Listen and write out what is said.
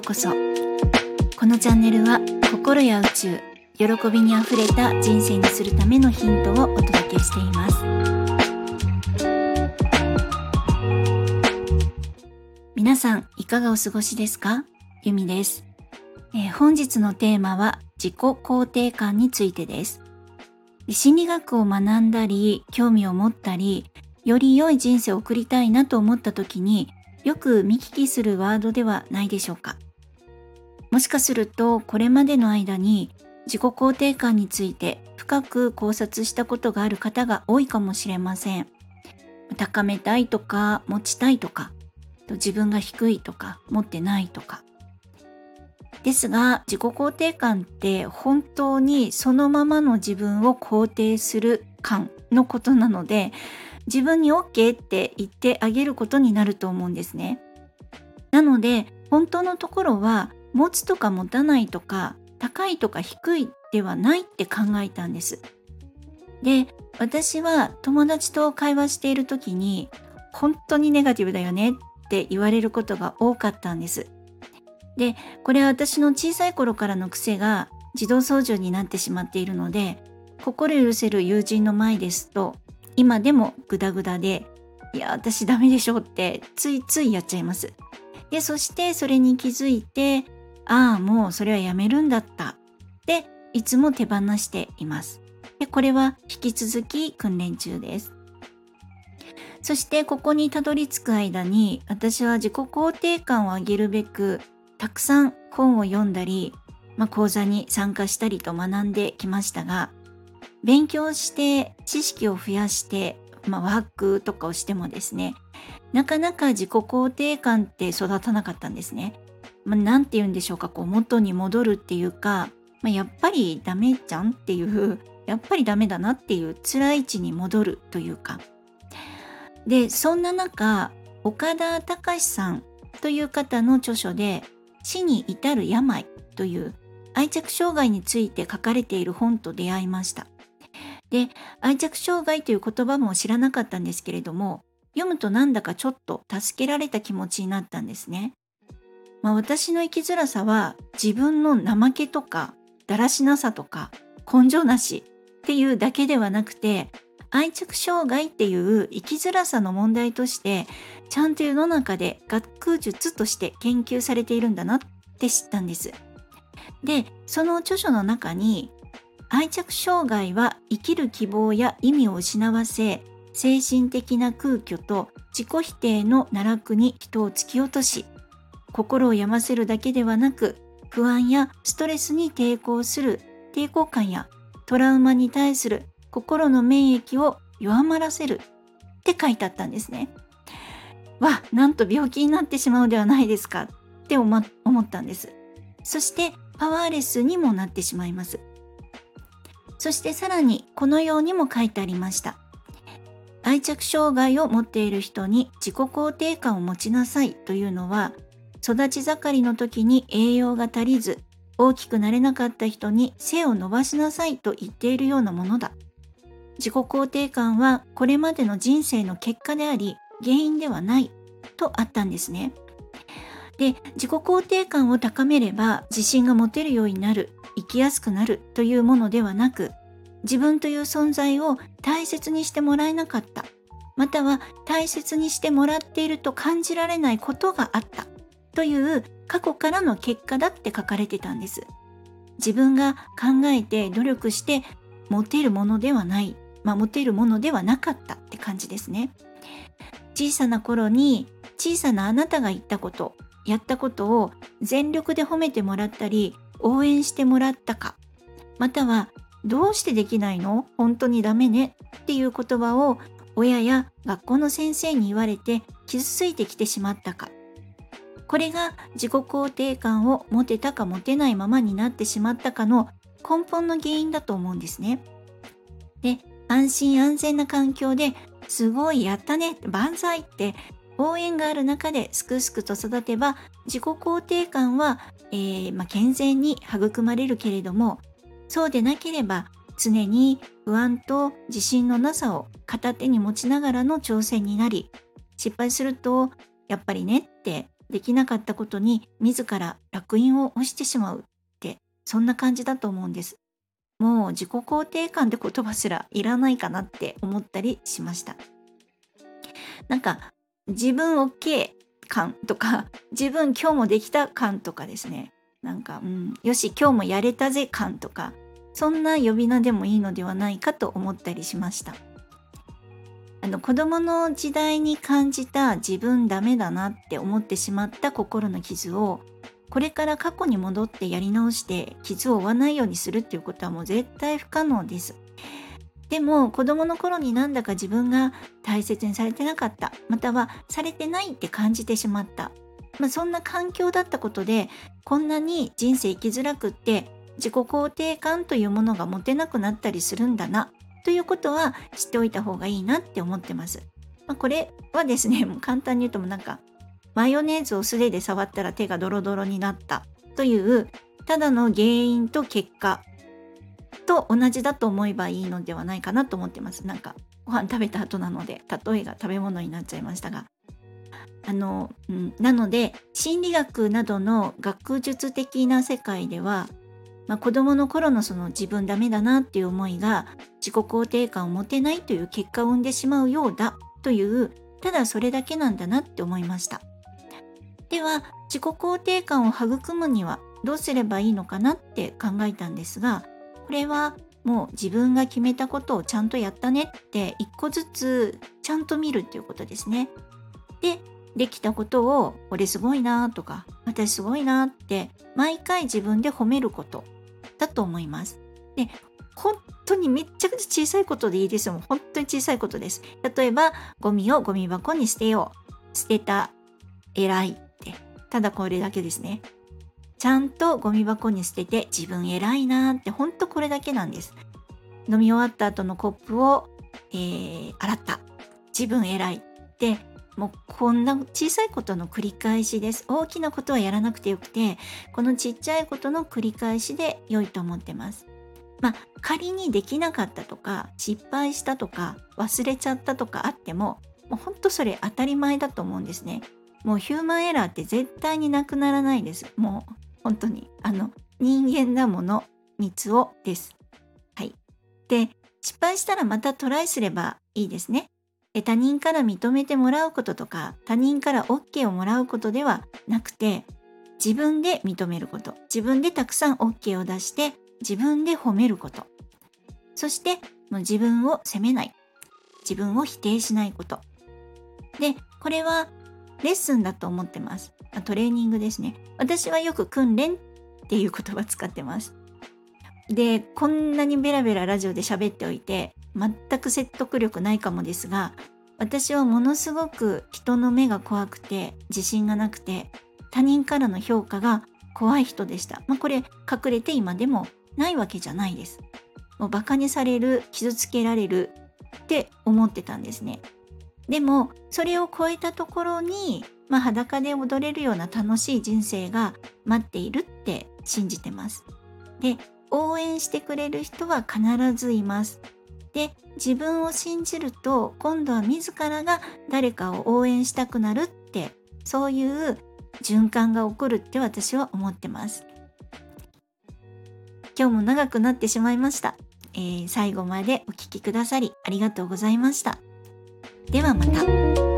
うこそ。このチャンネルは心や宇宙喜びにあふれた人生にするためのヒントをお届けしています。皆さんいかがお過ごしですか？ゆみです、えー、本日のテーマは自己肯定感についてです。心理学を学んだり興味を持ったりより良い人生を送りたいなと思った時によく見聞きするワードではないでしょうか？もしかするとこれまでの間に自己肯定感について深く考察したことがある方が多いかもしれません高めたいとか持ちたいとか自分が低いとか持ってないとかですが自己肯定感って本当にそのままの自分を肯定する感のことなので自分に OK って言ってあげることになると思うんですね。なので本当のところは持つとか持たないとか高いとか低いではないって考えたんです。で私は友達と会話している時に本当にネガティブだよねって言われることが多かったんです。でこれは私の小さい頃からの癖が自動操縦になってしまっているので心許せる友人の前ですと今でもグダグダでいや私ダメでしょってついついやっちゃいますでそしてそれに気づいてああもうそれはやめるんだった。でいつも手放しています。でこれは引き続き訓練中です。そしてここにたどり着く間に私は自己肯定感を上げるべくたくさん本を読んだり、まあ、講座に参加したりと学んできましたが勉強して知識を増やして、まあ、ワークとかをしてもですねなかなか自己肯定感って育たなかったんですね。まあ、なんて言うんでしょうかこう元に戻るっていうか、まあ、やっぱりダメじゃんっていうやっぱりダメだなっていう辛い位置に戻るというかでそんな中岡田隆さんという方の著書で「死に至る病」という愛着障害について書かれている本と出会いました。で愛着障害という言葉も知らなかったんですけれども読むとなんだかちょっと助けられた気持ちになったんですね。まあ、私の生きづらさは自分の怠けとかだらしなさとか根性なしっていうだけではなくて愛着障害っていう生きづらさの問題としてちゃんと世の中で学術として研究されているんだなって知ったんです。でその著書の中に愛着障害は生きる希望や意味を失わせ精神的な空虚と自己否定の奈落に人を突き落とし心を病ませるだけではなく不安やストレスに抵抗する抵抗感やトラウマに対する心の免疫を弱まらせるって書いてあったんですね。わ、なんと病気になってしまうではないですかって思ったんです。そしてパワーレスにもなってしまいます。そしてさらにこのようにも書いてありました。愛着障害を持っている人に自己肯定感を持ちなさいというのは育ち盛りの時に栄養が足りず大きくなれなかった人に背を伸ばしなさいと言っているようなものだ。自己肯定感はこれまでの人生の結果であり原因ではないとあったんですね。で自己肯定感を高めれば自信が持てるようになる生きやすくなるというものではなく自分という存在を大切にしてもらえなかったまたは大切にしてもらっていると感じられないことがあったという過去からの結果だって書かれてたんです。自分が考えて努力して持てるものではない、まあ、持てるものではなかったって感じですね。小さな頃に小さなあなたが言ったことやったことを全力で褒めてもらったり応援してもらったか。またはどうしてできないの？本当にダメね。っていう言葉を親や学校の先生に言われて傷ついてきてしまったか。これが自己肯定感を持てたか持てないままになってしまったかの根本の原因だと思うんですね。で安心安全な環境ですごいやったね万歳って応援がある中ですくすくと育てば自己肯定感は、えー、まあ、健全に育まれるけれどもそうでなければ常に不安と自信のなさを片手に持ちながらの挑戦になり失敗するとやっぱりねってできなかったことに自ら烙印を押してしまうってそんな感じだと思うんです。もう自己肯定感って言葉すらいらないかなって思ったりしました。なんか自分 OK 感とか 自分今日もできた感とかですねなんか、うん、よし今日もやれたぜ感とかそんな呼び名でもいいのではないかと思ったりしましたの子供の時代に感じた自分ダメだなって思ってしまった心の傷をこれから過去に戻ってやり直して傷を負わないようにするっていうことはもう絶対不可能です。でも子供の頃になんだか自分が大切にされてなかった。またはされてないって感じてしまった、まあ、そんな環境だったことでこんなに人生生きづらくって自己肯定感というものが持てなくなったりするんだな。ということは知っておいた方がいいなって思ってます。まあ、これはですね もう簡単に言うともなんかマヨネーズを素手で触ったら手がドロドロになったというただの原因と結果と同じだと思えばいいのではないかなと思ってます。なんかご飯食べた後なので例えが食べ物になっちゃいましたが。あの、うん、なので心理学などの学術的な世界では、まあ、子供の頃のその自分ダメだなっていう思いが自己肯定感を持てないという結果を生んでしまうようだというただそれだけなんだなって思いましたでは自己肯定感を育むにはどうすればいいのかなって考えたんですがこれはもう自分が決めたことをちゃんとやったねって一個ずつちゃんと見るっていうことですね。で、できたことを俺すごいなとか私すごいなって毎回自分で褒めることだと思います。で、本当にめっちゃくちゃ小さいことでいいですよ。本当に小さいことです。例えば、ゴミをゴミ箱に捨てよう。捨てた。偉いって。ただこれだけですね。ちゃんとゴミ箱に捨てて自分偉いなってほんとこれだけなんです。飲み終わった後のコップを、えー、洗った。自分偉いってもうこんな小さいことの繰り返しです。大きなことはやらなくてよくてこのちっちゃいことの繰り返しで良いと思ってます。まあ仮にできなかったとか失敗したとか忘れちゃったとかあってももうほんとそれ当たり前だと思うんですね。もうヒューマンエラーって絶対になくならないです。もう本当にあの人間だもの三つをです。はい。で失敗したらまたトライすればいいですね。他人から認めてもらうこととか他人から OK をもらうことではなくて自分で認めること。自分でたくさん OK を出して自分で褒めること。そして自分を責めない。自分を否定しないこと。でこれはレッスンだと思ってます。トレーニングですね。私はよく訓練っていう言葉使ってます。で、こんなにベラベララジオで喋っておいて、全く説得力ないかもですが、私はものすごく人の目が怖くて、自信がなくて、他人からの評価が怖い人でした。まあこれ隠れて今でもないわけじゃないです。もうバカにされる、傷つけられるって思ってたんですね。でもそれを超えたところにまあ、裸で踊れるような楽しい人生が待っているって信じてます。で、応援してくれる人は必ずいます。で、自分を信じると今度は自らが誰かを応援したくなるってそういう循環が起こるって私は思ってます。今日も長くなってしまいました。えー、最後までお聴きくださりありがとうございました。ではまた。